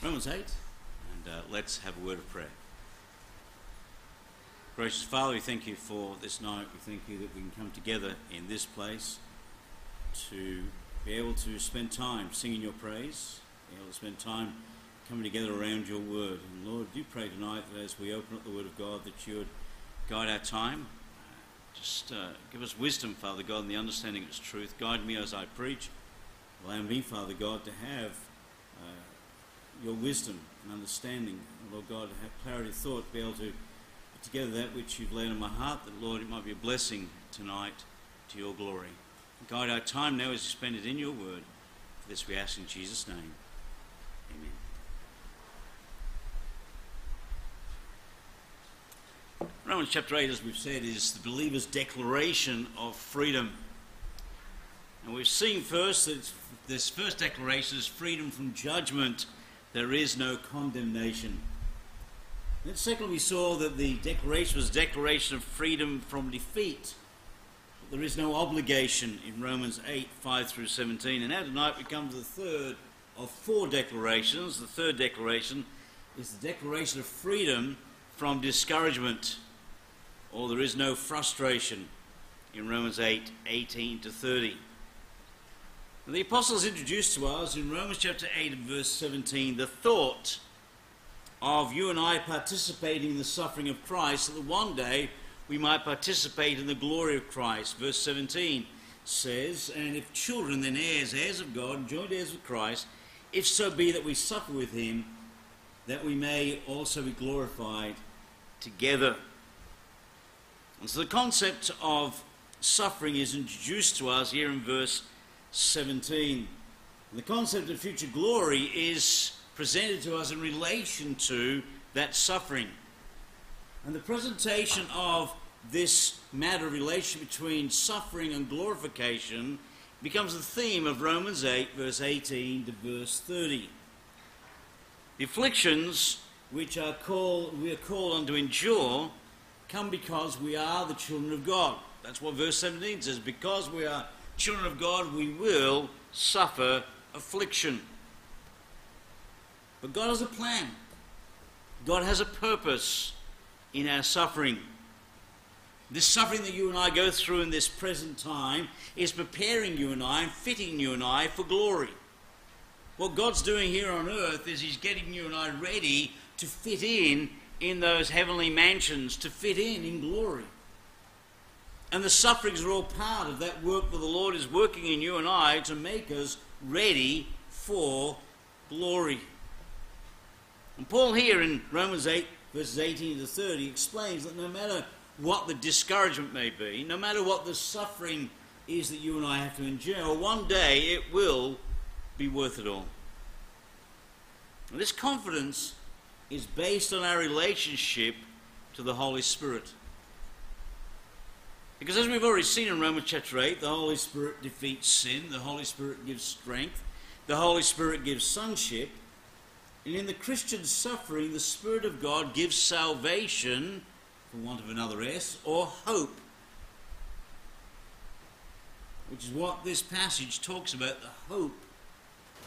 Romans 8, and uh, let's have a word of prayer. Gracious Father, we thank you for this night. We thank you that we can come together in this place to be able to spend time singing your praise, be able to spend time coming together around your word. And Lord, do pray tonight that as we open up the word of God, that you would guide our time. Just uh, give us wisdom, Father God, and the understanding of its truth. Guide me as I preach. Allow me, Father God, to have uh, your wisdom and understanding, Lord God, have clarity of thought, be able to put together that which you've laid on my heart, that, Lord, it might be a blessing tonight to your glory. Guide our time now as you spend it in your word. For this we ask in Jesus' name. Amen. Romans chapter 8, as we've said, is the believer's declaration of freedom. And we've seen first that this first declaration is freedom from judgment. There is no condemnation. Then secondly, we saw that the declaration was a declaration of freedom from defeat. There is no obligation in Romans 8, 5 through 17. And now tonight we come to the third of four declarations. The third declaration is the declaration of freedom from discouragement, or there is no frustration in Romans 8, 18 to 30. And the apostles introduced to us in Romans chapter 8 and verse 17 the thought of you and I participating in the suffering of Christ, so that one day we might participate in the glory of Christ. Verse 17 says, And if children, then heirs, heirs of God, joint heirs with Christ, if so be that we suffer with him, that we may also be glorified together. And so the concept of suffering is introduced to us here in verse 17. And the concept of future glory is presented to us in relation to that suffering. And the presentation of this matter of relation between suffering and glorification becomes the theme of Romans 8, verse 18 to verse 30. The afflictions which are called, we are called on to endure come because we are the children of God. That's what verse 17 says. Because we are children of God, we will suffer affliction. But God has a plan. God has a purpose in our suffering. This suffering that you and I go through in this present time is preparing you and I and fitting you and I for glory. What God's doing here on earth is He's getting you and I ready to fit in in those heavenly mansions, to fit in in glory. And the sufferings are all part of that work that the Lord is working in you and I to make us ready for glory. And Paul here in Romans 8, verses 18 to 30, explains that no matter what the discouragement may be, no matter what the suffering is that you and I have to endure, one day it will be worth it all. And this confidence is based on our relationship to the Holy Spirit. Because as we've already seen in Romans chapter 8, the Holy Spirit defeats sin, the Holy Spirit gives strength, the Holy Spirit gives sonship, and in the Christian suffering, the Spirit of God gives salvation, for want of another S, or hope. Which is what this passage talks about the hope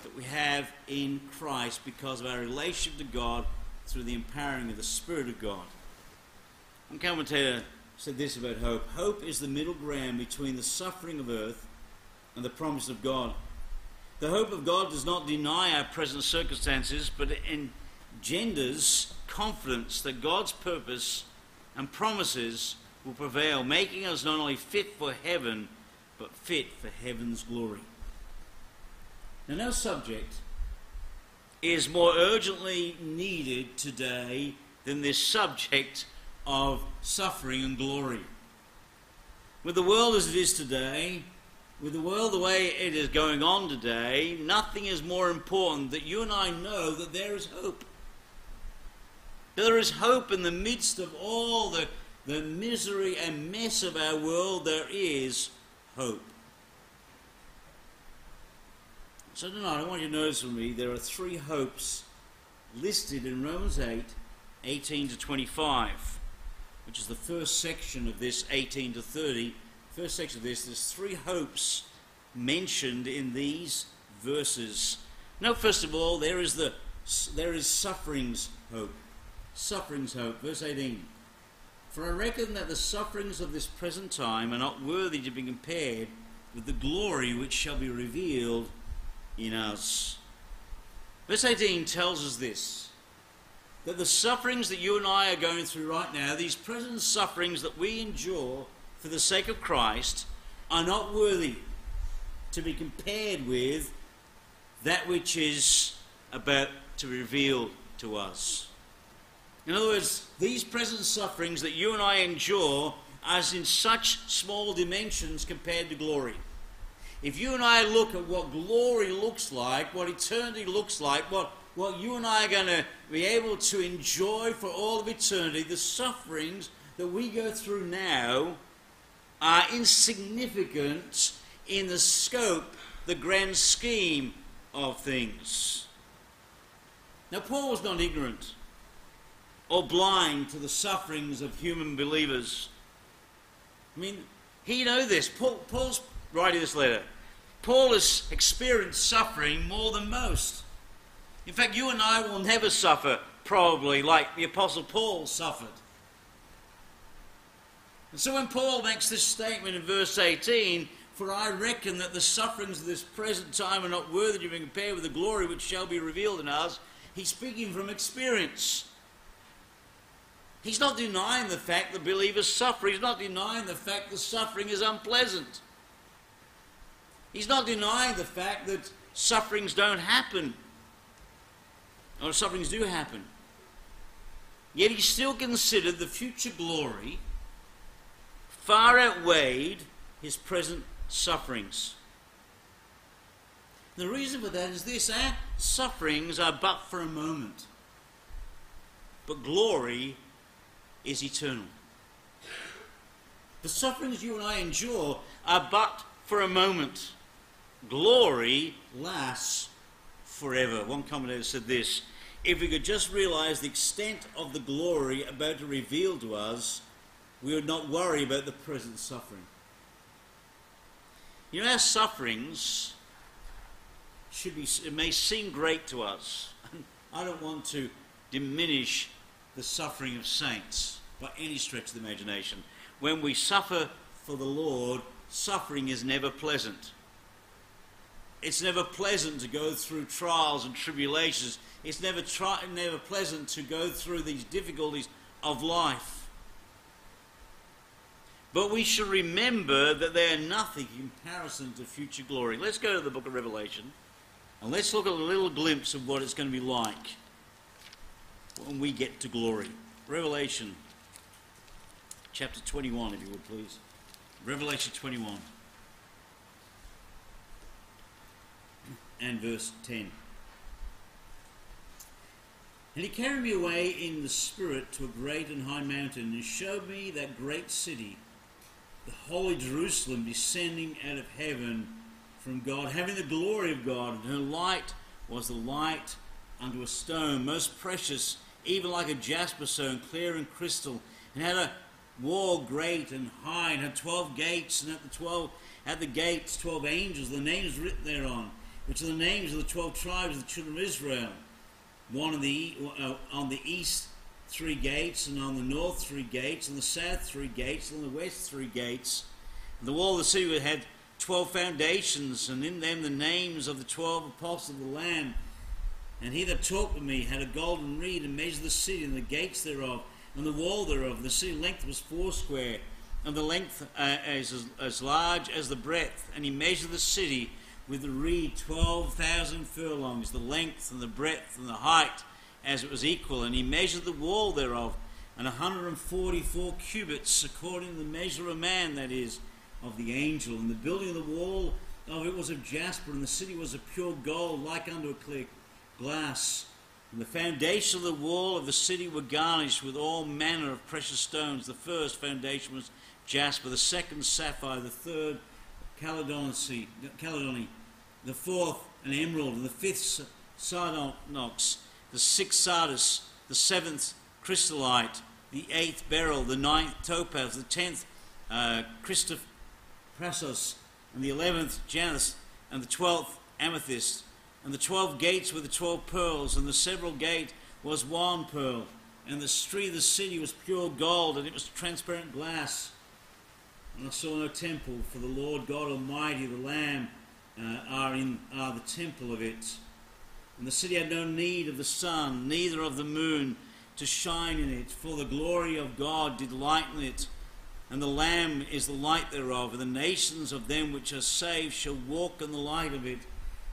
that we have in Christ because of our relationship to God through the empowering of the Spirit of God. One commentator said this about hope Hope is the middle ground between the suffering of earth and the promise of God. The hope of God does not deny our present circumstances, but it engenders confidence that God's purpose and promises will prevail, making us not only fit for heaven, but fit for heaven's glory. Now, our subject is more urgently needed today than this subject of suffering and glory. With the world as it is today, with the world the way it is going on today, nothing is more important that you and I know that there is hope. There is hope in the midst of all the, the misery and mess of our world, there is hope. So tonight I want you to notice with me there are three hopes listed in Romans 8, 18 to 25, which is the first section of this 18 to 30. First section of this, there's three hopes mentioned in these verses. Now, first of all, there is the there is suffering's hope. Suffering's hope. Verse 18. For I reckon that the sufferings of this present time are not worthy to be compared with the glory which shall be revealed in us. Verse 18 tells us this that the sufferings that you and I are going through right now, these present sufferings that we endure for the sake of Christ, are not worthy to be compared with that which is about to reveal to us. In other words, these present sufferings that you and I endure as in such small dimensions compared to glory. If you and I look at what glory looks like, what eternity looks like, what, what you and I are going to be able to enjoy for all of eternity, the sufferings that we go through now are insignificant in the scope, the grand scheme of things. Now, Paul was not ignorant or blind to the sufferings of human believers. I mean, he knew this. Paul, Paul's writing this letter. Paul has experienced suffering more than most. In fact, you and I will never suffer, probably, like the Apostle Paul suffered. And so when Paul makes this statement in verse 18, for I reckon that the sufferings of this present time are not worthy to be compared with the glory which shall be revealed in us, he's speaking from experience. He's not denying the fact that believers suffer. He's not denying the fact that suffering is unpleasant. He's not denying the fact that sufferings don't happen, or sufferings do happen. Yet he still considered the future glory far outweighed his present sufferings. The reason for that is this our sufferings are but for a moment, but glory is eternal. The sufferings you and I endure are but for a moment. Glory lasts forever. One commentator said this if we could just realize the extent of the glory about to reveal to us, we would not worry about the present suffering. You know, our sufferings should be, it may seem great to us. I don't want to diminish the suffering of saints by any stretch of the imagination. When we suffer for the Lord, suffering is never pleasant. It's never pleasant to go through trials and tribulations. It's never, tri- never pleasant to go through these difficulties of life. But we should remember that they are nothing in comparison to future glory. Let's go to the book of Revelation and let's look at a little glimpse of what it's going to be like when we get to glory. Revelation chapter 21, if you would please. Revelation 21 and verse 10. And he carried me away in the Spirit to a great and high mountain, and showed me that great city, the holy Jerusalem, descending out of heaven from God, having the glory of God, and her light was the light unto a stone, most precious, even like a jasper stone, clear and crystal, and had a wall great and high, and had twelve gates, and at the twelve at the gates twelve angels, the names written thereon, which are the names of the twelve tribes of the children of Israel. One on the uh, on the east three gates, and on the north three gates, and the south three gates, and on the west three gates. And the wall of the city had twelve foundations, and in them the names of the twelve apostles of the Lamb. And he that talked with me had a golden reed and measured the city and the gates thereof and the wall thereof. The city length was foursquare, and the length uh, as, as large as the breadth. And he measured the city with the reed twelve thousand furlongs, the length and the breadth and the height as it was equal. And he measured the wall thereof, and a hundred and forty four cubits, according to the measure of man, that is, of the angel. And the building of the wall of it was of jasper, and the city was of pure gold, like unto a clear glass. And the foundation of the wall of the city were garnished with all manner of precious stones. The first foundation was jasper, the second sapphire, the third chalcedony, chalcedony the fourth an emerald, and the fifth sardonyx, the sixth sardius, the seventh chrysolite, the eighth beryl, the ninth topaz, the tenth uh, prasos, and the eleventh janus, and the twelfth amethyst. And the twelve gates were the twelve pearls, and the several gate was one pearl. And the street of the city was pure gold, and it was transparent glass. And I saw no temple, for the Lord God Almighty, the Lamb, uh, are, in, are the temple of it. And the city had no need of the sun, neither of the moon, to shine in it, for the glory of God did lighten it. And the Lamb is the light thereof, and the nations of them which are saved shall walk in the light of it.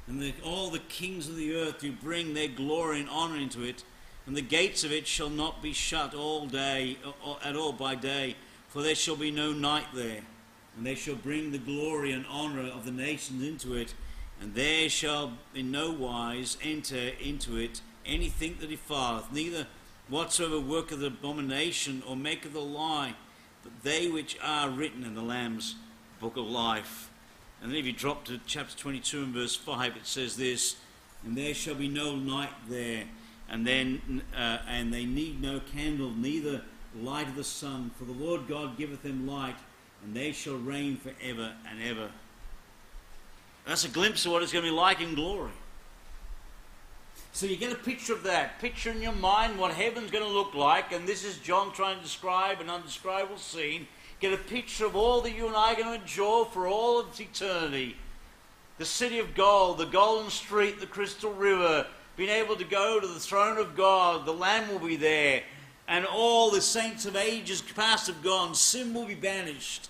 And the, all the kings of the earth do bring their glory and honour into it. And the gates of it shall not be shut all day, or at all by day, for there shall be no night there. And they shall bring the glory and honour of the nations into it, and there shall in no wise enter into it anything that defileth, neither whatsoever worketh abomination or maketh a lie, but they which are written in the Lamb's book of life. And then if you drop to chapter 22 and verse 5, it says this, And there shall be no night there, and then uh, and they need no candle, neither light of the sun, for the Lord God giveth them light, and they shall reign for ever and ever. That's a glimpse of what it's going to be like in glory. So you get a picture of that. Picture in your mind what heaven's going to look like, and this is John trying to describe an undescribable scene. Get a picture of all that you and I are going to enjoy for all of eternity. The city of gold, the golden street, the crystal river, being able to go to the throne of God, the Lamb will be there, and all the saints of ages past have gone, sin will be banished.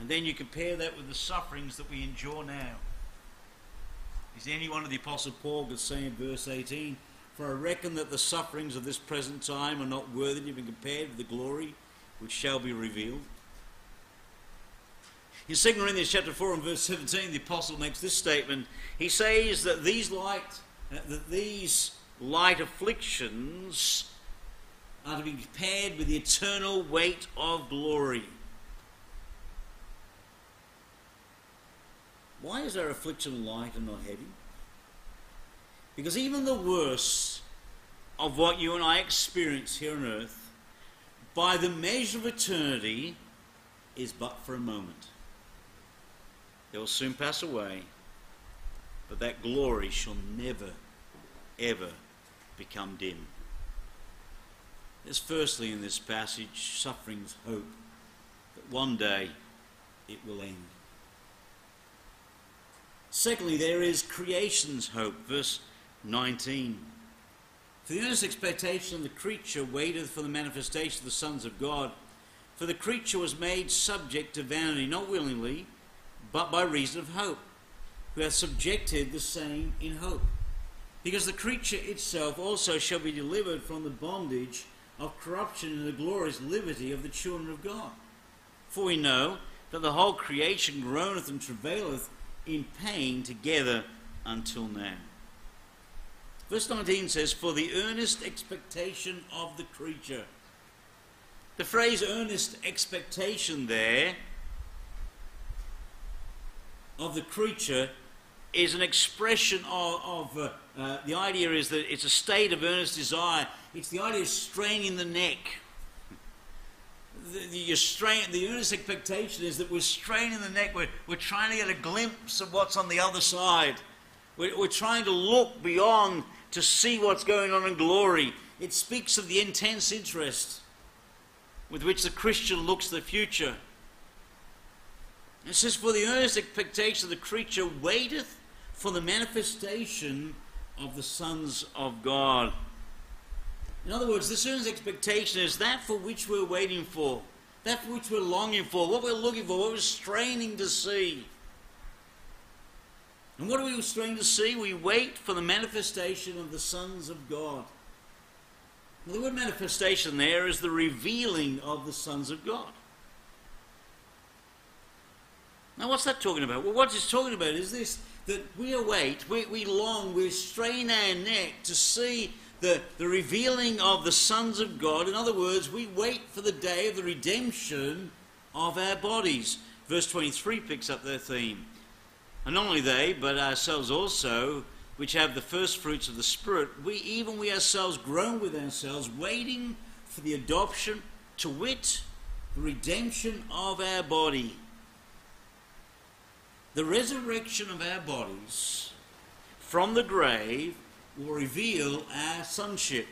And then you compare that with the sufferings that we endure now. Is any one of the Apostle Paul could say in verse 18, For I reckon that the sufferings of this present time are not worthy to be compared with the glory which shall be revealed. In 2 Corinthians chapter 4 and verse 17, the apostle makes this statement. He says that these light, that these light afflictions are to be compared with the eternal weight of glory. Why is our affliction light and not heavy? Because even the worst of what you and I experience here on earth, by the measure of eternity, is but for a moment. It will soon pass away, but that glory shall never, ever become dim. There's firstly in this passage suffering's hope that one day it will end. Secondly, there is creation's hope, verse 19. For the earnest expectation of the creature waiteth for the manifestation of the sons of God. For the creature was made subject to vanity, not willingly, but by reason of hope, who hath subjected the same in hope. Because the creature itself also shall be delivered from the bondage of corruption and the glorious liberty of the children of God. For we know that the whole creation groaneth and travaileth in pain together until now. Verse 19 says, For the earnest expectation of the creature. The phrase earnest expectation there of the creature is an expression of, of uh, uh, the idea is that it's a state of earnest desire. It's the idea of straining the neck. The, the, strain, the earnest expectation is that we're straining the neck. We're, we're trying to get a glimpse of what's on the other side. We're, we're trying to look beyond to see what's going on in glory. It speaks of the intense interest with which the Christian looks to the future. It says, For the earnest expectation of the creature waiteth for the manifestation of the sons of God. In other words, the earnest expectation is that for which we're waiting for, that for which we're longing for, what we're looking for, what we're straining to see. And what are we straining to see? We wait for the manifestation of the sons of God. Now, the word manifestation there is the revealing of the sons of God. Now, what's that talking about? Well, what it's talking about is this that we await, we, we long, we strain our neck to see the, the revealing of the sons of God. In other words, we wait for the day of the redemption of our bodies. Verse 23 picks up their theme. And not only they, but ourselves also, which have the first fruits of the Spirit, we even we ourselves groan with ourselves, waiting for the adoption, to wit, the redemption of our body. The resurrection of our bodies from the grave will reveal our sonship.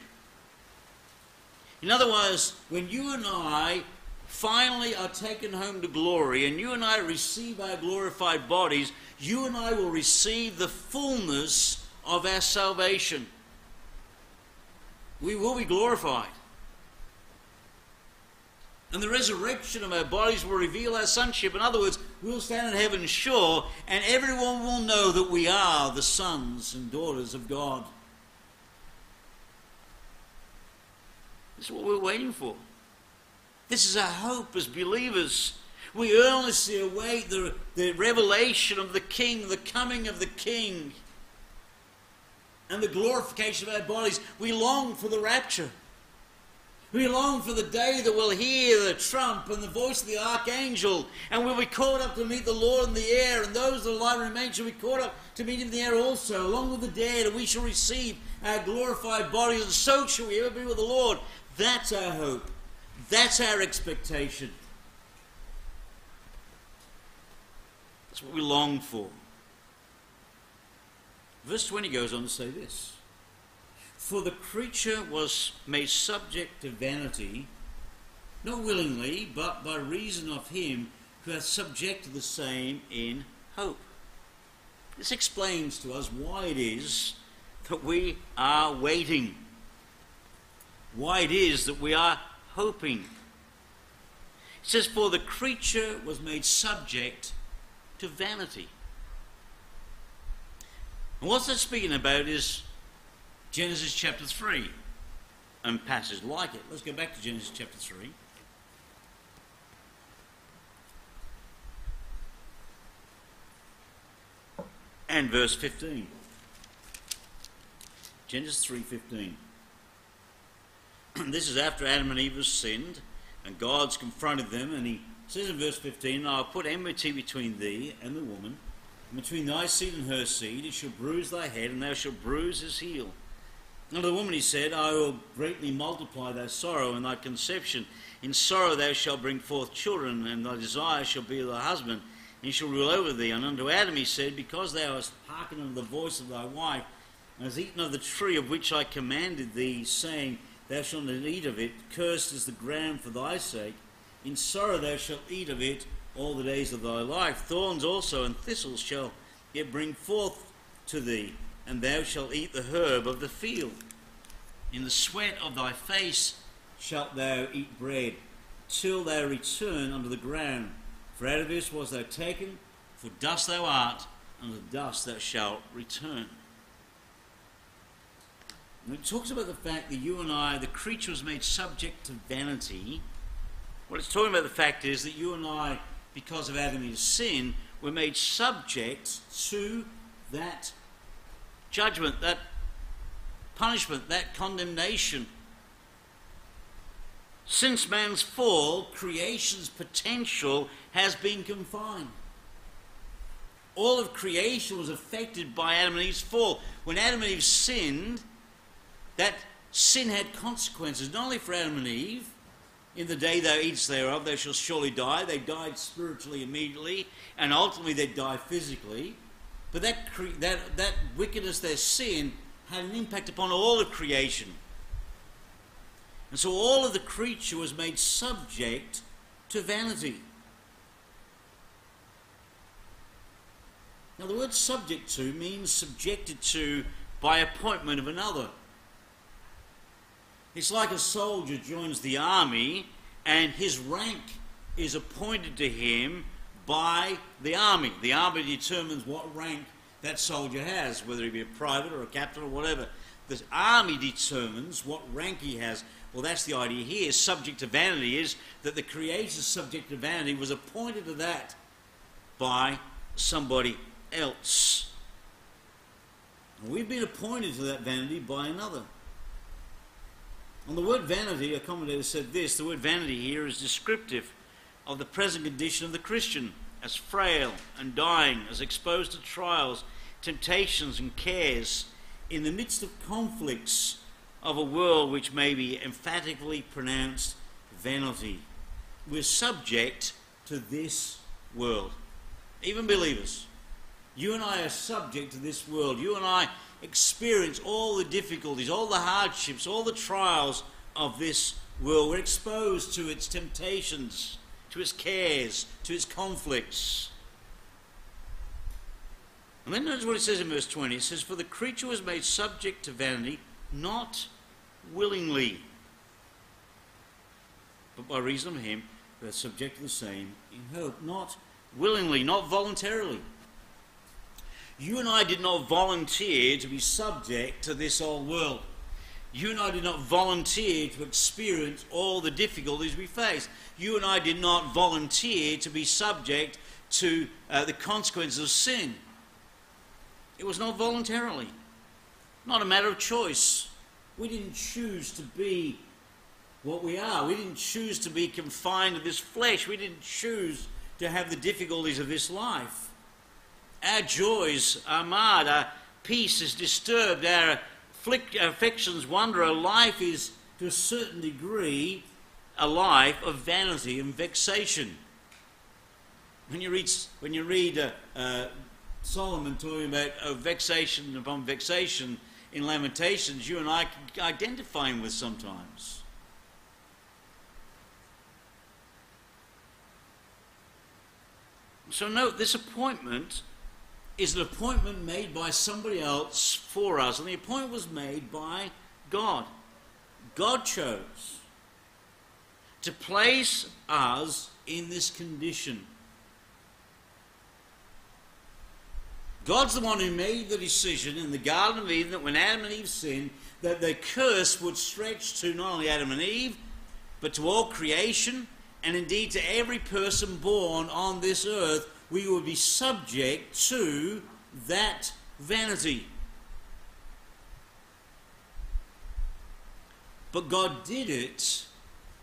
In other words, when you and I finally are taken home to glory and you and I receive our glorified bodies, you and I will receive the fullness of our salvation. We will be glorified. And the resurrection of our bodies will reveal our sonship. In other words, we'll stand in heaven's shore and everyone will know that we are the sons and daughters of God. This is what we're waiting for. This is our hope as believers. We earnestly await the, the revelation of the King, the coming of the King, and the glorification of our bodies. We long for the rapture. We long for the day that we'll hear the trump and the voice of the archangel, and we'll be caught up to meet the Lord in the air, and those that are alive and remain shall be caught up to meet him in the air also, along with the dead, and we shall receive our glorified bodies, and so shall we ever be with the Lord. That's our hope. That's our expectation. That's what we long for. Verse 20 goes on to say this For the creature was made subject to vanity, not willingly, but by reason of him who hath subjected the same in hope. This explains to us why it is that we are waiting why it is that we are hoping. It says, For the creature was made subject to vanity. And what's that speaking about is Genesis chapter 3 and passages like it. Let's go back to Genesis chapter 3. And verse 15. Genesis 3:15. this is after Adam and Eve have sinned, and God's confronted them, and he says in verse 15, I'll put enmity between thee and the woman, and between thy seed and her seed, it shall bruise thy head, and thou shalt bruise his heel. And to the woman he said, I will greatly multiply thy sorrow and thy conception. In sorrow thou shalt bring forth children, and thy desire shall be thy husband, and he shall rule over thee. And unto Adam he said, Because thou hast hearkened unto the voice of thy wife, and hast eaten of the tree of which I commanded thee, saying, thou shalt not eat of it. Cursed is the ground for thy sake. In sorrow thou shalt eat of it all the days of thy life. Thorns also and thistles shall yet bring forth to thee, and thou shalt eat the herb of the field. In the sweat of thy face shalt thou eat bread, till thou return unto the ground. For out of this was thou taken, for dust thou art, and the dust thou shalt return. And it talks about the fact that you and I, the creature was made subject to vanity. What it's talking about the fact is that you and I, because of Adam and Eve's sin, were made subject to that judgment, that punishment, that condemnation. Since man's fall, creation's potential has been confined. All of creation was affected by Adam and Eve's fall. When Adam and Eve sinned, that sin had consequences, not only for Adam and Eve. In the day thou eatest thereof, they shall surely die. They died spiritually immediately, and ultimately they die physically. But that, that, that wickedness, their sin, had an impact upon all of creation. And so all of the creature was made subject to vanity. Now, the word subject to means subjected to by appointment of another. It's like a soldier joins the army and his rank is appointed to him by the army. The army determines what rank that soldier has, whether he be a private or a captain or whatever. The army determines what rank he has. Well, that's the idea here. Subject to vanity is that the creator's subject to vanity was appointed to that by somebody else. we've been appointed to that vanity by another. On the word vanity, a commentator said this the word vanity here is descriptive of the present condition of the Christian as frail and dying, as exposed to trials, temptations, and cares in the midst of conflicts of a world which may be emphatically pronounced vanity. We're subject to this world. Even believers, You and I are subject to this world. You and I experience all the difficulties, all the hardships, all the trials of this world. We're exposed to its temptations, to its cares, to its conflicts. And then notice what it says in verse 20. It says, For the creature was made subject to vanity, not willingly, but by reason of him that are subject to the same in hope. Not willingly, not voluntarily. You and I did not volunteer to be subject to this old world. You and I did not volunteer to experience all the difficulties we face. You and I did not volunteer to be subject to uh, the consequences of sin. It was not voluntarily, not a matter of choice. We didn't choose to be what we are. We didn't choose to be confined to this flesh. We didn't choose to have the difficulties of this life. Our joys are marred, our peace is disturbed, our affections wander. Our life is, to a certain degree, a life of vanity and vexation. When you read, when you read uh, uh, Solomon talking about uh, vexation upon vexation in Lamentations, you and I identifying with sometimes. So note this appointment is an appointment made by somebody else for us, and the appointment was made by God. God chose to place us in this condition. God's the one who made the decision in the Garden of Eden that when Adam and Eve sinned, that the curse would stretch to not only Adam and Eve, but to all creation, and indeed to every person born on this earth we will be subject to that vanity. But God did it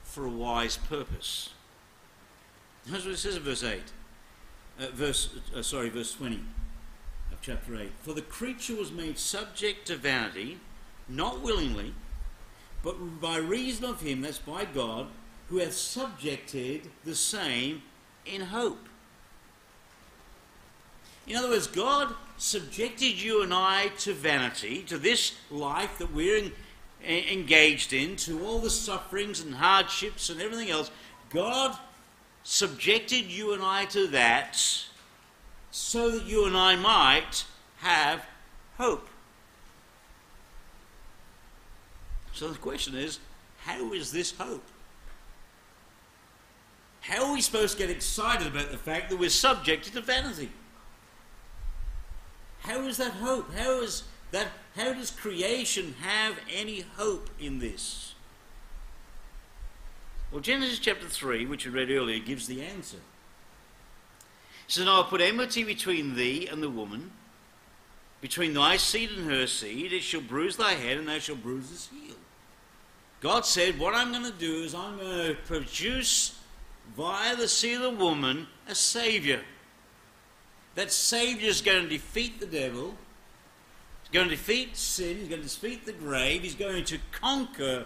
for a wise purpose. That's what it says in verse 8. Uh, verse, uh, sorry, verse 20 of chapter 8. For the creature was made subject to vanity, not willingly, but by reason of him, that's by God, who hath subjected the same in hope. In other words, God subjected you and I to vanity, to this life that we're in, engaged in, to all the sufferings and hardships and everything else. God subjected you and I to that so that you and I might have hope. So the question is how is this hope? How are we supposed to get excited about the fact that we're subjected to vanity? How is that hope? How is that how does creation have any hope in this? Well, Genesis chapter 3, which we read earlier, gives the answer. It says, "Now I'll put enmity between thee and the woman, between thy seed and her seed. It shall bruise thy head, and thou shalt bruise his heel. God said, What I'm going to do is I'm going to produce via the seed of the woman a Savior. That Savior is going to defeat the devil, he's going to defeat sin, he's going to defeat the grave, he's going to conquer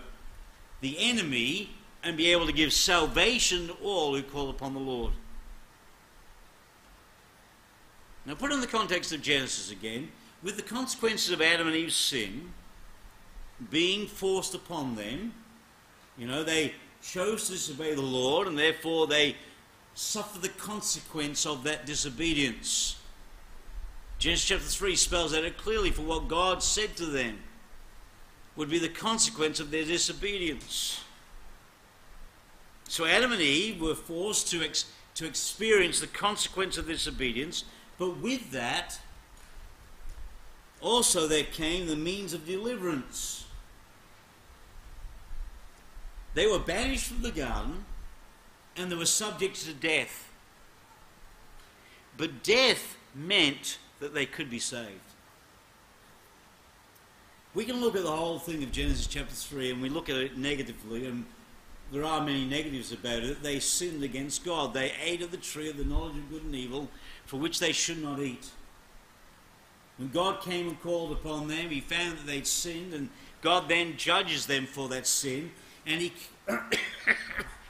the enemy and be able to give salvation to all who call upon the Lord. Now, put in the context of Genesis again, with the consequences of Adam and Eve's sin being forced upon them, you know, they chose to disobey the Lord and therefore they suffer the consequence of that disobedience. Genesis chapter 3 spells out clearly for what God said to them would be the consequence of their disobedience. So Adam and Eve were forced to, ex- to experience the consequence of disobedience, but with that, also there came the means of deliverance. They were banished from the garden and they were subject to death. But death meant that they could be saved. We can look at the whole thing of Genesis chapter 3 and we look at it negatively, and there are many negatives about it. They sinned against God. They ate of the tree of the knowledge of good and evil, for which they should not eat. When God came and called upon them, He found that they'd sinned, and God then judges them for that sin, and He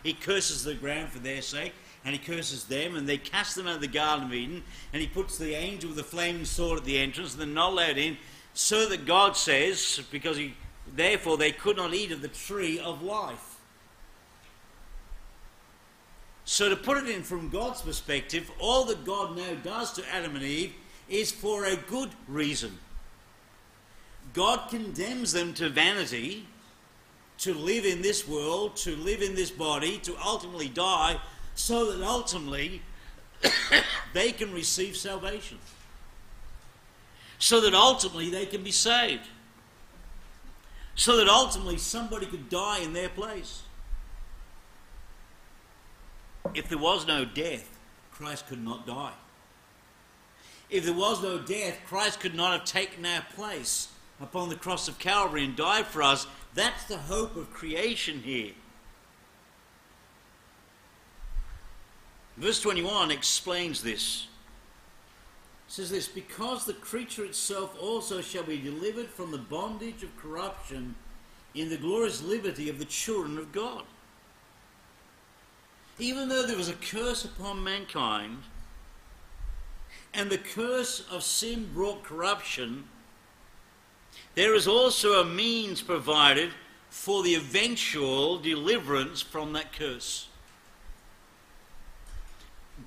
He curses the ground for their sake. and he curses them, and they cast them out of the Garden of Eden, and he puts the angel with the flaming sword at the entrance, and they're not allowed in, so that God says, because he, therefore they could not eat of the tree of life. So, to put it in from God's perspective, all that God now does to Adam and Eve is for a good reason. God condemns them to vanity, to live in this world, to live in this body, to ultimately die, so that ultimately they can receive salvation. So that ultimately they can be saved. So that ultimately somebody could die in their place. If there was no death, Christ could not die. If there was no death, Christ could not have taken our place upon the cross of Calvary and died for us. That's the hope of creation here. Verse 21 explains this. It says this Because the creature itself also shall be delivered from the bondage of corruption in the glorious liberty of the children of God. Even though there was a curse upon mankind, and the curse of sin brought corruption, there is also a means provided for the eventual deliverance from that curse.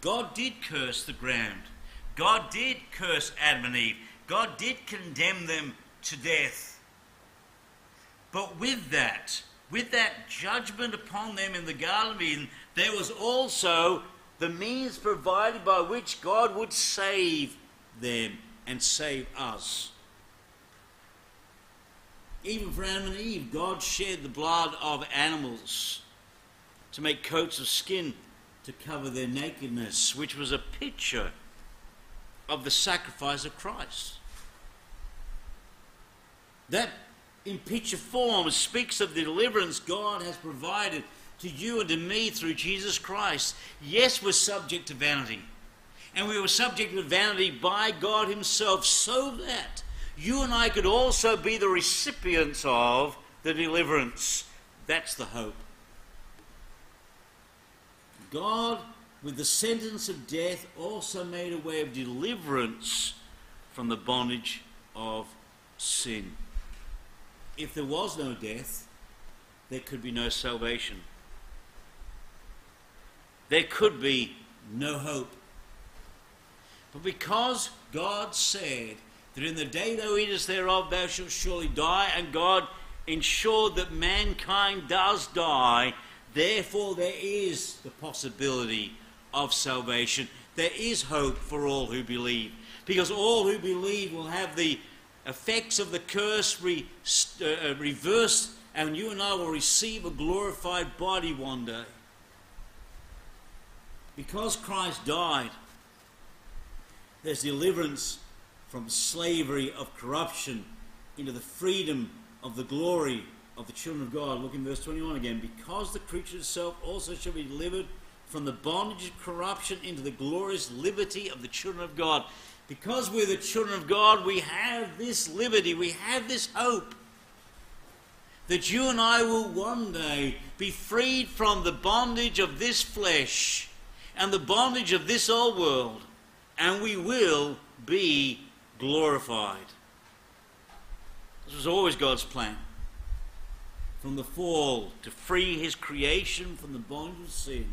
God did curse the ground. God did curse Adam and Eve. God did condemn them to death. But with that, with that judgment upon them in the Garden of Eden, there was also the means provided by which God would save them and save us. Even for Adam and Eve, God shed the blood of animals to make coats of skin to cover their nakedness, which was a picture of the sacrifice of Christ. That in picture form speaks of the deliverance God has provided to you and to me through Jesus Christ. Yes, we're subject to vanity. And we were subject to vanity by God Himself so that you and I could also be the recipients of the deliverance. That's the hope. God, with the sentence of death, also made a way of deliverance from the bondage of sin. If there was no death, there could be no salvation. There could be no hope. But because God said that in the day thou eatest thereof thou shalt surely die, and God ensured that mankind does die, Therefore, there is the possibility of salvation. There is hope for all who believe. Because all who believe will have the effects of the curse re, uh, uh, reversed, and you and I will receive a glorified body one day. Because Christ died, there's deliverance from slavery of corruption into the freedom of the glory of the children of God. Look in verse 21 again. Because the creature itself also shall be delivered from the bondage of corruption into the glorious liberty of the children of God. Because we're the children of God, we have this liberty, we have this hope that you and I will one day be freed from the bondage of this flesh and the bondage of this old world, and we will be glorified. This was always God's plan from the fall to free his creation from the bondage of sin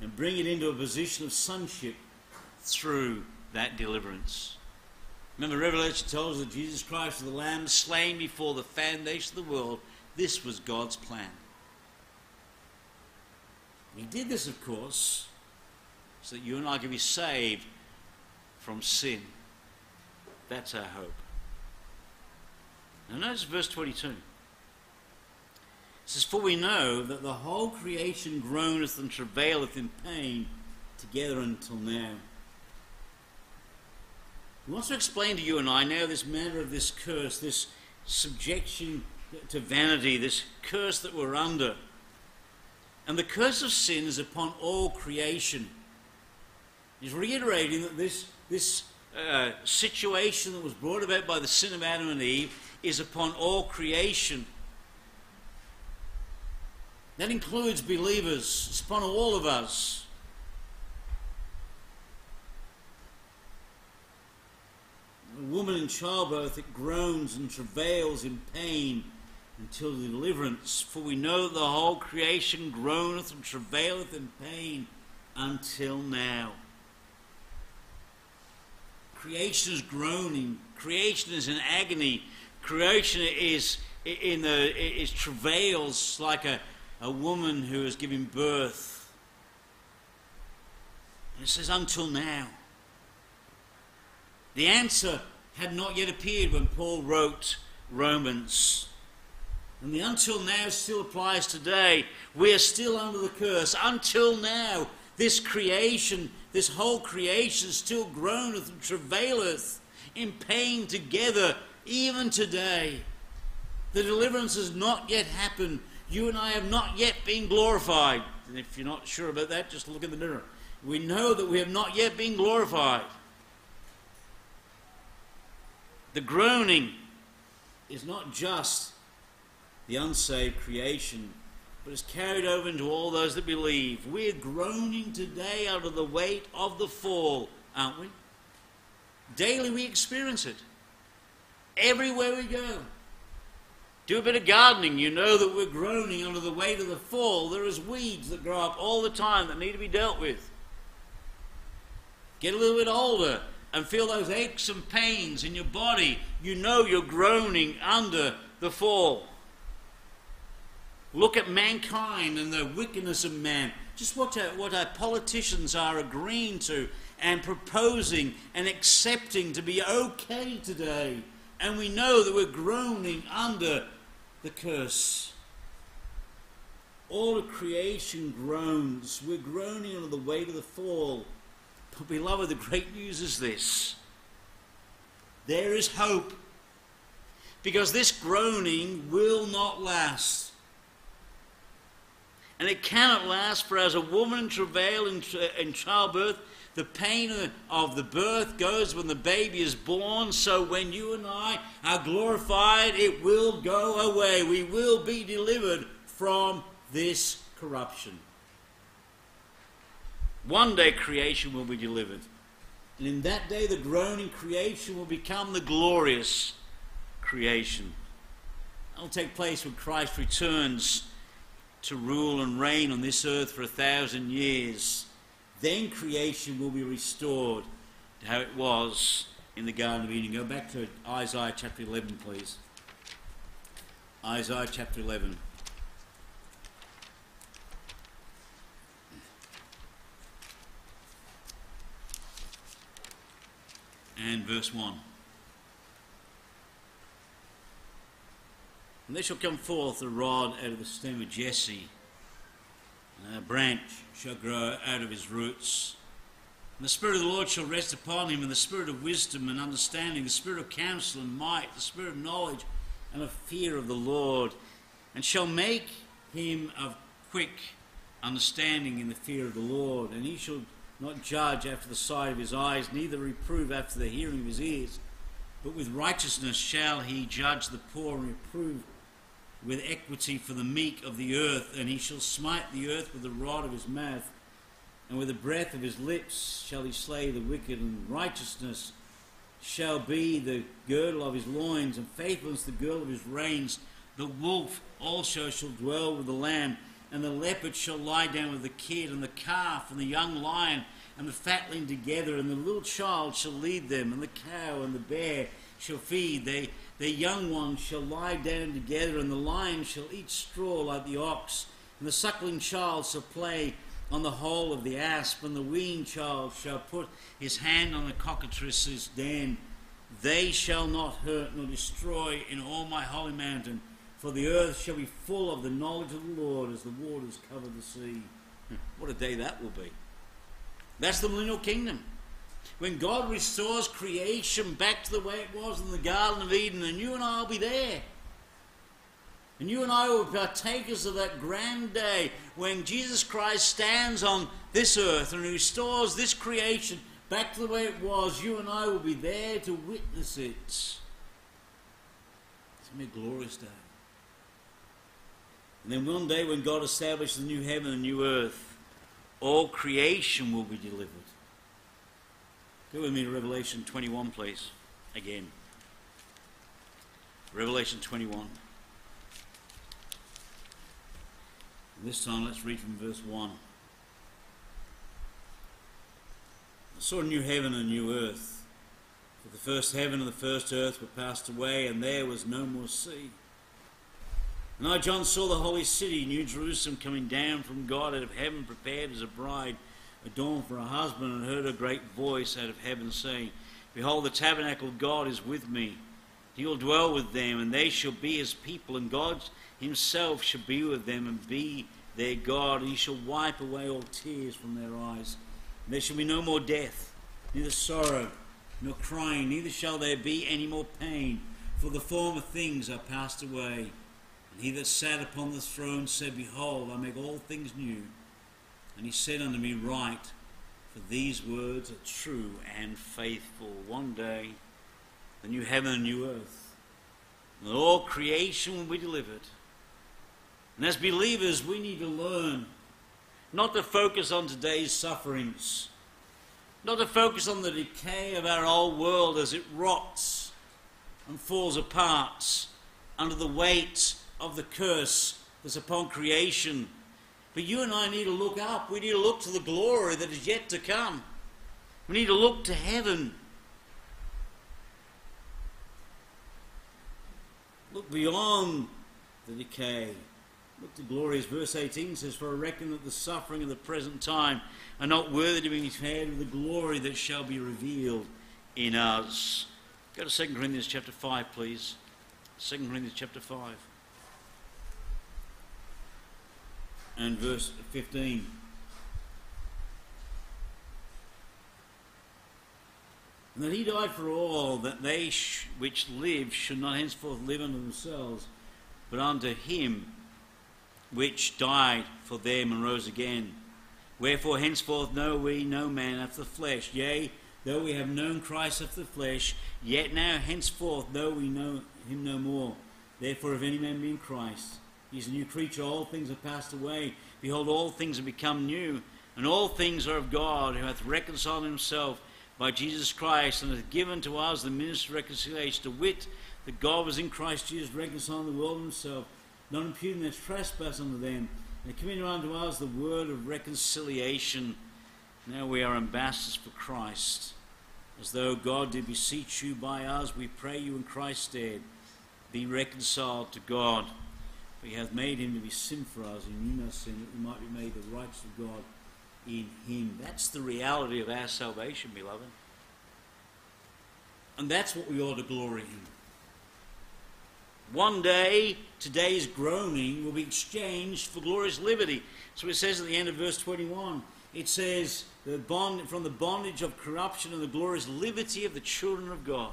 and bring it into a position of sonship through that deliverance. Remember, Revelation tells us that Jesus Christ was the Lamb slain before the foundation of the world. This was God's plan. He did this, of course, so that you and I can be saved from sin. That's our hope. Now, notice verse 22. It says, For we know that the whole creation groaneth and travaileth in pain together until now. He wants to explain to you and I now this matter of this curse, this subjection to vanity, this curse that we're under. And the curse of sin is upon all creation. He's reiterating that this, this uh, situation that was brought about by the sin of Adam and Eve is upon all creation. That includes believers, it's upon all of us. A woman in childbirth, it groans and travails in pain until deliverance. For we know that the whole creation groaneth and travaileth in pain until now. Creation is groaning. Creation is in agony. Creation is in the is travails like a, a woman who is giving birth. And it says until now. The answer had not yet appeared when Paul wrote Romans. And the until now still applies today. We are still under the curse. Until now, this creation, this whole creation, still groaneth and travaileth in pain together, even today. The deliverance has not yet happened. You and I have not yet been glorified. And if you're not sure about that, just look in the mirror. We know that we have not yet been glorified. The groaning is not just the unsaved creation but is carried over into all those that believe. We're groaning today out of the weight of the fall, aren't we? Daily we experience it. Everywhere we go. Do a bit of gardening, you know that we're groaning under the weight of the fall. There is weeds that grow up all the time that need to be dealt with. Get a little bit older and feel those aches and pains in your body. You know you're groaning under the fall. Look at mankind and the wickedness of man. Just what our, what our politicians are agreeing to and proposing and accepting to be okay today. And we know that we're groaning under the curse. All of creation groans. We're groaning under the weight of the fall. But, beloved, the great news is this there is hope. Because this groaning will not last. And it cannot last, for as a woman in travail in, in childbirth, the pain of the birth goes when the baby is born. So when you and I are glorified, it will go away. We will be delivered from this corruption. One day creation will be delivered. And in that day, the groaning creation will become the glorious creation. That will take place when Christ returns to rule and reign on this earth for a thousand years, then creation will be restored to how it was in the Garden of Eden. Go back to Isaiah chapter 11, please. Isaiah chapter 11. And verse 1. And there shall come forth a rod out of the stem of Jesse, and a branch shall grow out of his roots. And the Spirit of the Lord shall rest upon him, and the Spirit of wisdom and understanding, the Spirit of counsel and might, the Spirit of knowledge and of fear of the Lord, and shall make him of quick understanding in the fear of the Lord. And he shall not judge after the sight of his eyes, neither reprove after the hearing of his ears. But with righteousness shall he judge the poor and reprove with equity for the meek of the earth, and he shall smite the earth with the rod of his mouth, and with the breath of his lips shall he slay the wicked, and righteousness shall be the girdle of his loins, and faithfulness the girdle of his reins. The wolf also shall dwell with the lamb, and the leopard shall lie down with the kid, and the calf, and the young lion, and the fatling together, and the little child shall lead them, and the cow and the bear shall feed. They their young ones shall lie down together, and the lion shall eat straw like the ox, and the suckling child shall play on the hole of the asp, and the weaned child shall put his hand on the cockatrice's den. They shall not hurt nor destroy in all my holy mountain, for the earth shall be full of the knowledge of the Lord as the waters cover the sea. Hmm, what a day that will be. That's the millennial kingdom when God restores creation back to the way it was in the Garden of Eden, and you and I will be there. And you and I will be partakers of that grand day when Jesus Christ stands on this earth and restores this creation back to the way it was. You and I will be there to witness it. It's going to be a glorious day. And then one day when God establishes the new heaven and new earth, all creation will be delivered. Go with me to Revelation 21, please. again. Revelation 21. This time, let's read from verse 1. I saw a new heaven and a new earth. For the first heaven and the first earth were passed away, and there was no more sea. And I, John, saw the holy city, New Jerusalem, coming down from God out of heaven, prepared as a bride adorned for a husband, and heard a great voice out of heaven saying, Behold, the tabernacle of God is with me. He will dwell with them, and they shall be his people, and God himself shall be with them and be their God. And he shall wipe away all tears from their eyes. And there shall be no more death, neither sorrow, nor crying, neither shall there be any more pain, for the former things are passed away. And he that sat upon the throne said, Behold, I make all things new. And he said unto me, Write, for these words are true and faithful. One day, the new heaven and new earth, and all creation will be delivered. And as believers, we need to learn not to focus on today's sufferings, not to focus on the decay of our old world as it rots and falls apart under the weight of the curse that's upon creation but you and I need to look up. We need to look to the glory that is yet to come. We need to look to heaven. Look beyond the decay. Look to glory, as verse 18 says, For I reckon that the suffering of the present time are not worthy to be compared with the glory that shall be revealed in us. Go to 2 Corinthians chapter 5, please. 2 Corinthians chapter 5. And verse 15. And that he died for all, that they sh- which live should not henceforth live unto themselves, but unto him which died for them and rose again. Wherefore henceforth know we no man after the flesh. Yea, though we have known Christ after the flesh, yet now henceforth though we know him no more. Therefore, if any man be in Christ, he is a new creature. All things have passed away. Behold, all things have become new. And all things are of God, who hath reconciled himself by Jesus Christ, and hath given to us the ministry of reconciliation, to wit, that God was in Christ Jesus reconciling the world himself, not imputing their trespass unto them, and committing unto us the word of reconciliation. Now we are ambassadors for Christ. As though God did beseech you by us, we pray you in Christ's stead, be reconciled to God. For he hath made him to be sin for us, and knew no sin, that we might be made the righteous of God in him. That's the reality of our salvation, beloved. And that's what we ought to glory in. One day, today's groaning will be exchanged for glorious liberty. So it says at the end of verse 21. It says, the bond, from the bondage of corruption and the glorious liberty of the children of God.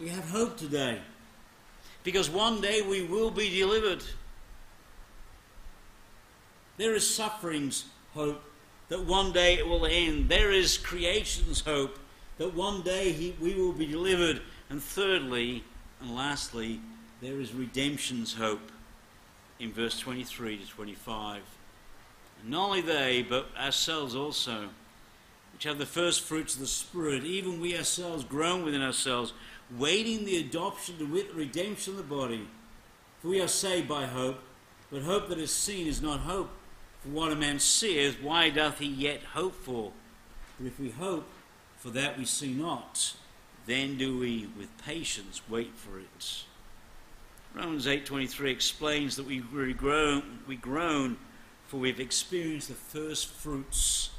We have hope today because one day we will be delivered. There is suffering's hope that one day it will end. There is creation's hope that one day he, we will be delivered. And thirdly, and lastly, there is redemption's hope in verse 23 to 25. And not only they, but ourselves also, which have the first fruits of the Spirit, even we ourselves groan within ourselves waiting the adoption to wit the redemption of the body. For we are saved by hope, but hope that is seen is not hope. For what a man seeth, why doth he yet hope for? But if we hope for that we see not, then do we with patience wait for it. Romans 8:23 explains that we groan, we groan for we've experienced the first fruits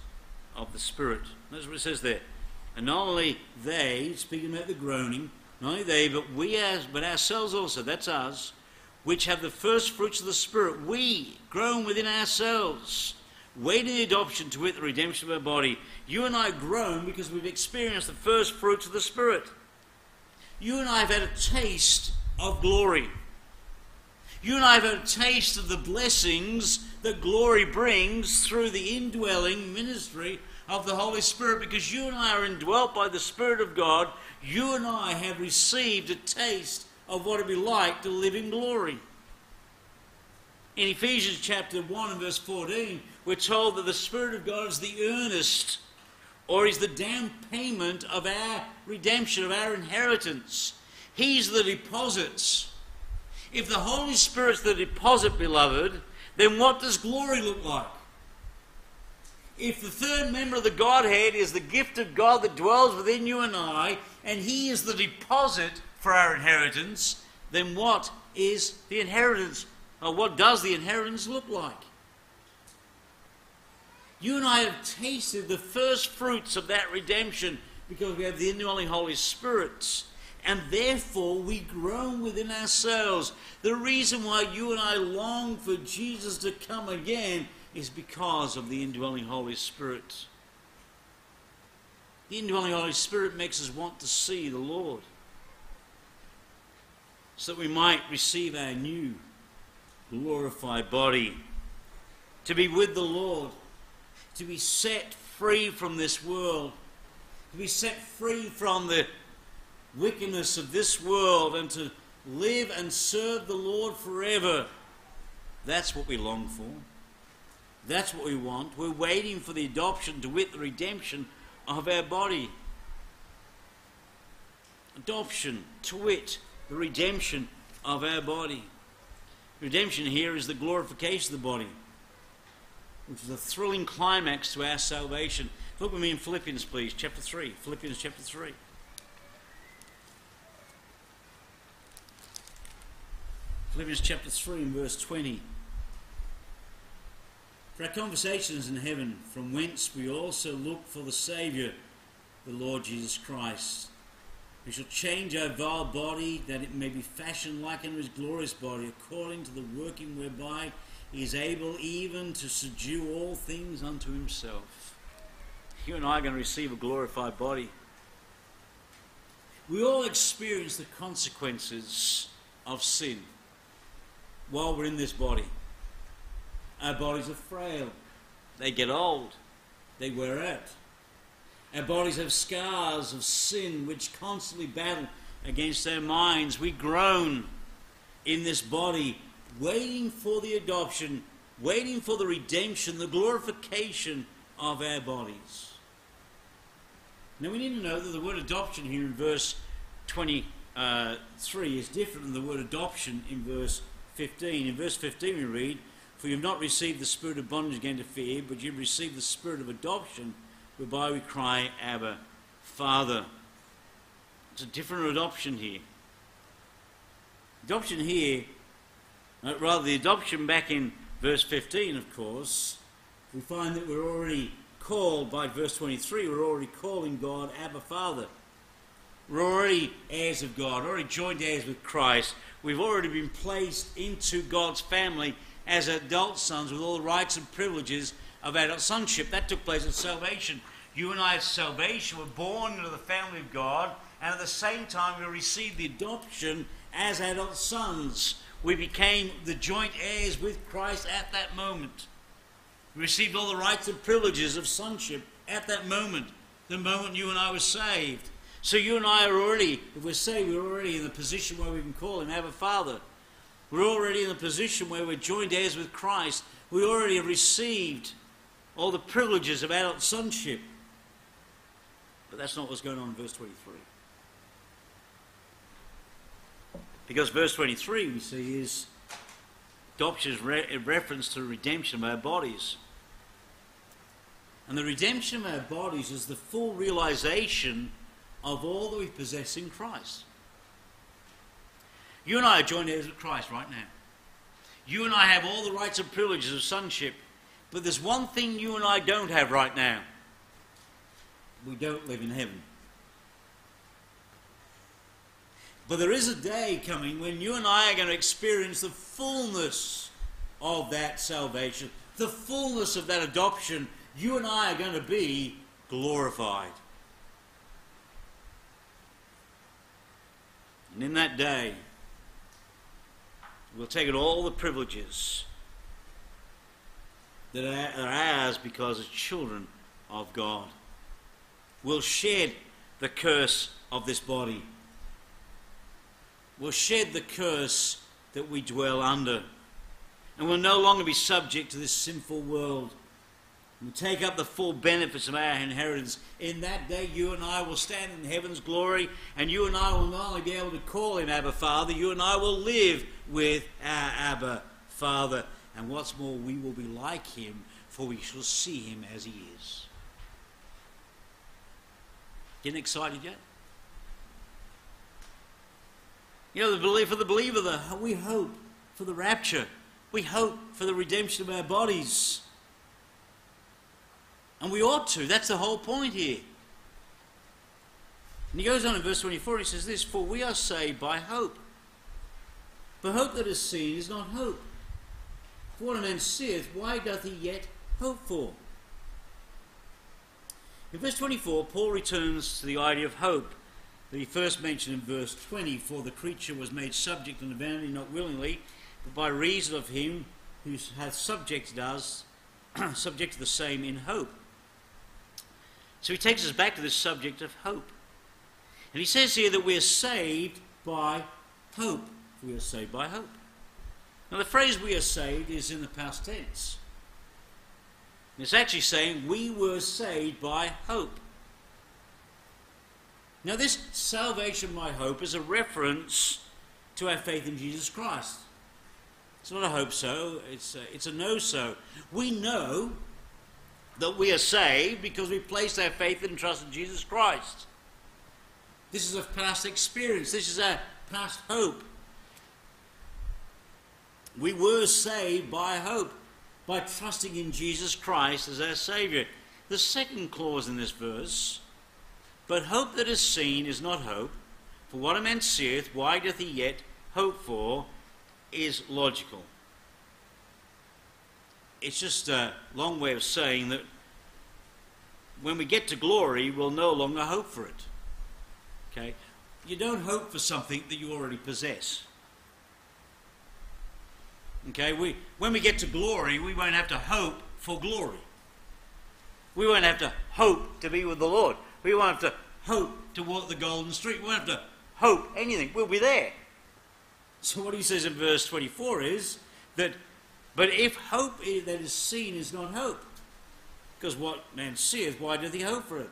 of the Spirit. That's what it says there. And not only they, speaking about the groaning, not only they, but we as but ourselves also, that's us, which have the first fruits of the Spirit, we, groan within ourselves, waiting the adoption to wit the redemption of our body. You and I groan because we've experienced the first fruits of the Spirit. You and I have had a taste of glory. You and I have had a taste of the blessings that glory brings through the indwelling ministry of the Holy Spirit because you and I are indwelt by the Spirit of God. You and I have received a taste of what it would be like to live in glory. In Ephesians chapter 1 and verse 14, we're told that the Spirit of God is the earnest or He's the down payment of our redemption, of our inheritance. He's the deposits. If the Holy Spirit's the deposit, beloved, then what does glory look like? If the third member of the Godhead is the gift of God that dwells within you and I, and He is the deposit for our inheritance, then what is the inheritance? Or what does the inheritance look like? You and I have tasted the first fruits of that redemption because we have the indwelling Holy Spirit. And therefore, we groan within ourselves. The reason why you and I long for Jesus to come again is because of the indwelling Holy Spirit. The indwelling Holy Spirit makes us want to see the Lord so that we might receive our new glorified body, to be with the Lord, to be set free from this world, to be set free from the wickedness of this world, and to live and serve the Lord forever. That's what we long for. That's what we want. We're waiting for the adoption to wit the redemption of our body. Adoption, to wit, the redemption of our body. Redemption here is the glorification of the body, which is a thrilling climax to our salvation. Look with me in Philippians, please, chapter 3. Philippians chapter 3. Philippians chapter 3 and verse 20. For our conversation is in heaven, from whence we also look for the Saviour, the Lord Jesus Christ, who shall change our vile body, that it may be fashioned like unto his glorious body, according to the working whereby he is able even to subdue all things unto himself. You and I are going to receive a glorified body. We all experience the consequences of sin while we're in this body. Our bodies are frail. They get old. They wear out. Our bodies have scars of sin which constantly battle against our minds. We groan in this body, waiting for the adoption, waiting for the redemption, the glorification of our bodies. Now we need to know that the word adoption here in verse 23 is different than the word adoption in verse 15. In verse 15 we read, for you have not received the spirit of bondage again to fear, but you have received the spirit of adoption, whereby we cry, Abba, Father. It's a different adoption here. Adoption here, uh, rather the adoption back in verse 15, of course, we find that we're already called by verse 23, we're already calling God Abba Father. We're already heirs of God, already joined heirs with Christ. We've already been placed into God's family as adult sons with all the rights and privileges of adult sonship. That took place at salvation. You and I at salvation were born into the family of God, and at the same time we received the adoption as adult sons. We became the joint heirs with Christ at that moment. We received all the rights and privileges of sonship at that moment, the moment you and I were saved. So you and I are already, if we're saved, we're already in the position where we can call him Abba Father. We're already in a position where we're joined heirs with Christ. We already have received all the privileges of adult sonship. But that's not what's going on in verse 23. Because verse 23 we see is adoption is re- reference to the redemption of our bodies. And the redemption of our bodies is the full realization of all that we possess in Christ. You and I are joined heirs with Christ right now. You and I have all the rights and privileges of sonship. But there's one thing you and I don't have right now we don't live in heaven. But there is a day coming when you and I are going to experience the fullness of that salvation, the fullness of that adoption. You and I are going to be glorified. And in that day, We'll take all the privileges that are ours because of children of God. We'll shed the curse of this body. We'll shed the curse that we dwell under. And we'll no longer be subject to this sinful world. We take up the full benefits of our inheritance. In that day, you and I will stand in heaven's glory, and you and I will not only be able to call him Abba Father, you and I will live with our Abba Father. And what's more, we will be like him, for we shall see him as he is. Getting excited yet? You know, the belief of the believer, the, we hope for the rapture. We hope for the redemption of our bodies. And we ought to. That's the whole point here. And he goes on in verse 24, he says this For we are saved by hope. But hope that is seen is not hope. For what a man seeth, why doth he yet hope for? In verse 24, Paul returns to the idea of hope that he first mentioned in verse 20 For the creature was made subject unto vanity, not willingly, but by reason of him who hath subjected us, subjected the same in hope. So he takes us back to this subject of hope. And he says here that we are saved by hope. We are saved by hope. Now, the phrase we are saved is in the past tense. It's actually saying we were saved by hope. Now, this salvation by hope is a reference to our faith in Jesus Christ. It's not a hope so, it's a, it's a know so. We know that we are saved because we place our faith and trust in Jesus Christ. This is a past experience, this is a past hope. We were saved by hope, by trusting in Jesus Christ as our Saviour. The second clause in this verse, but hope that is seen is not hope, for what a man seeth, why doth he yet hope for, is logical. It's just a long way of saying that when we get to glory, we'll no longer hope for it. Okay? You don't hope for something that you already possess. Okay? We, when we get to glory, we won't have to hope for glory. We won't have to hope to be with the Lord. We won't have to hope to walk the golden street. We won't have to hope anything. We'll be there. So, what he says in verse 24 is that, but if hope that is seen is not hope, because what man seeth, why doth he hope for it?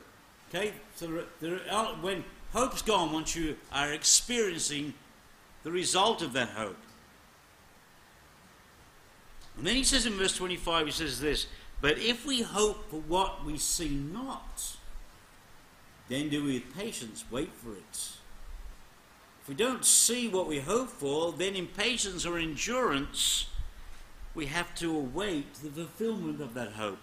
Okay? So, there, are, uh, when hope's gone, once you are experiencing the result of that hope. And then he says in verse 25, he says this, But if we hope for what we see not, then do we with patience wait for it. If we don't see what we hope for, then in patience or endurance, we have to await the fulfillment of that hope.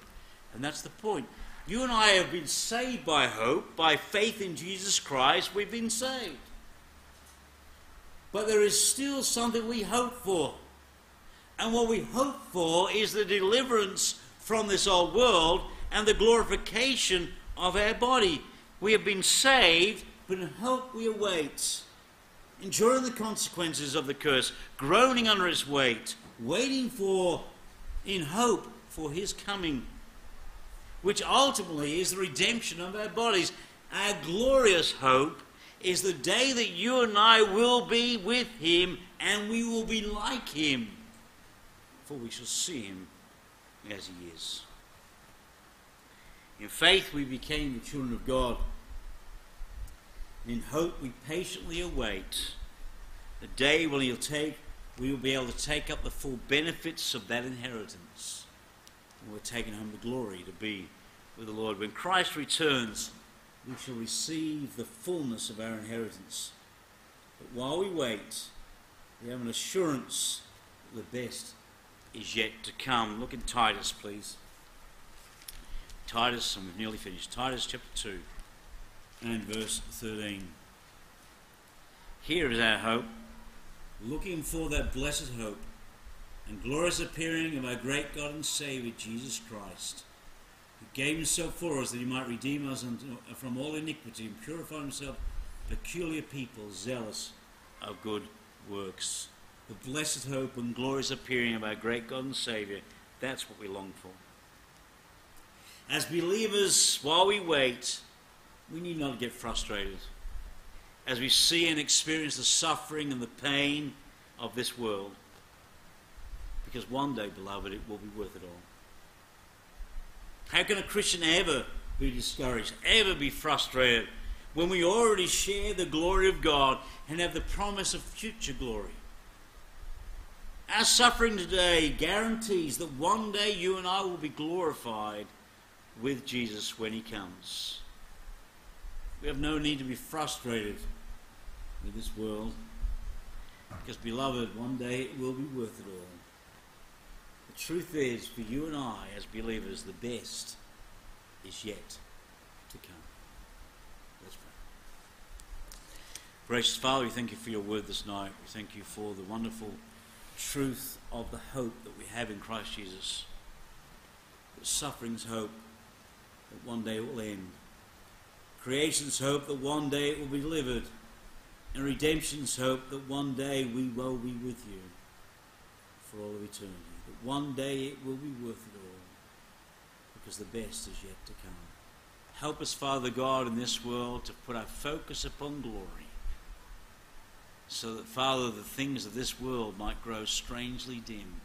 And that's the point. You and I have been saved by hope, by faith in Jesus Christ, we've been saved. But there is still something we hope for. And what we hope for is the deliverance from this old world and the glorification of our body. We have been saved, but in hope we await enduring the consequences of the curse, groaning under its weight, waiting for, in hope, for his coming, which ultimately is the redemption of our bodies. Our glorious hope is the day that you and I will be with him and we will be like him, for we shall see him as he is. In faith, we became the children of God. In hope, we patiently await the day when He'll take, we will be able to take up the full benefits of that inheritance. And we're taking home the glory to be with the Lord. When Christ returns, we shall receive the fullness of our inheritance. But while we wait, we have an assurance that the best is yet to come. Look in Titus, please. Titus, and we've nearly finished. Titus chapter 2 and verse 13. Here is our hope, looking for that blessed hope and glorious appearing of our great God and Saviour, Jesus Christ, who gave himself for us that he might redeem us uh, from all iniquity and purify himself peculiar people, zealous of good works. The blessed hope and glorious appearing of our great God and Saviour, that's what we long for. As believers, while we wait, we need not get frustrated as we see and experience the suffering and the pain of this world. Because one day, beloved, it will be worth it all. How can a Christian ever be discouraged, ever be frustrated, when we already share the glory of God and have the promise of future glory? Our suffering today guarantees that one day you and I will be glorified with Jesus when He comes. We have no need to be frustrated with this world because, beloved, one day it will be worth it all. The truth is, for you and I as believers, the best is yet to come. Let's pray. Gracious Father, we thank you for your word this night. We thank you for the wonderful truth of the hope that we have in Christ Jesus. That suffering's hope that one day it will end. Creation's hope that one day it will be delivered. And redemption's hope that one day we will be with you for all of eternity. That one day it will be worth it all because the best is yet to come. Help us, Father God, in this world to put our focus upon glory so that, Father, the things of this world might grow strangely dim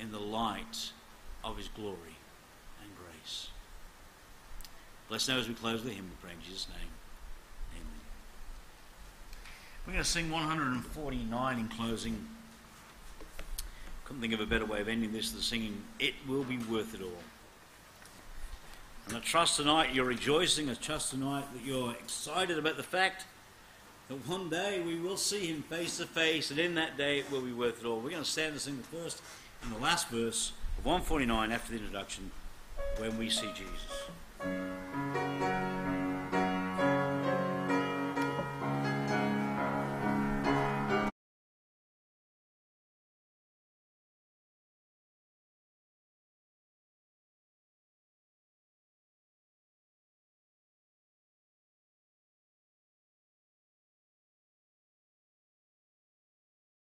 in the light of His glory. Bless now as we close the hymn, we pray in Jesus' name. Amen. We're going to sing 149 in closing. Couldn't think of a better way of ending this than singing, It Will Be Worth It All. And I trust tonight you're rejoicing. I trust tonight that you're excited about the fact that one day we will see him face to face, and in that day it will be worth it all. We're going to stand and sing the first and the last verse of 149 after the introduction when we see Jesus. うん。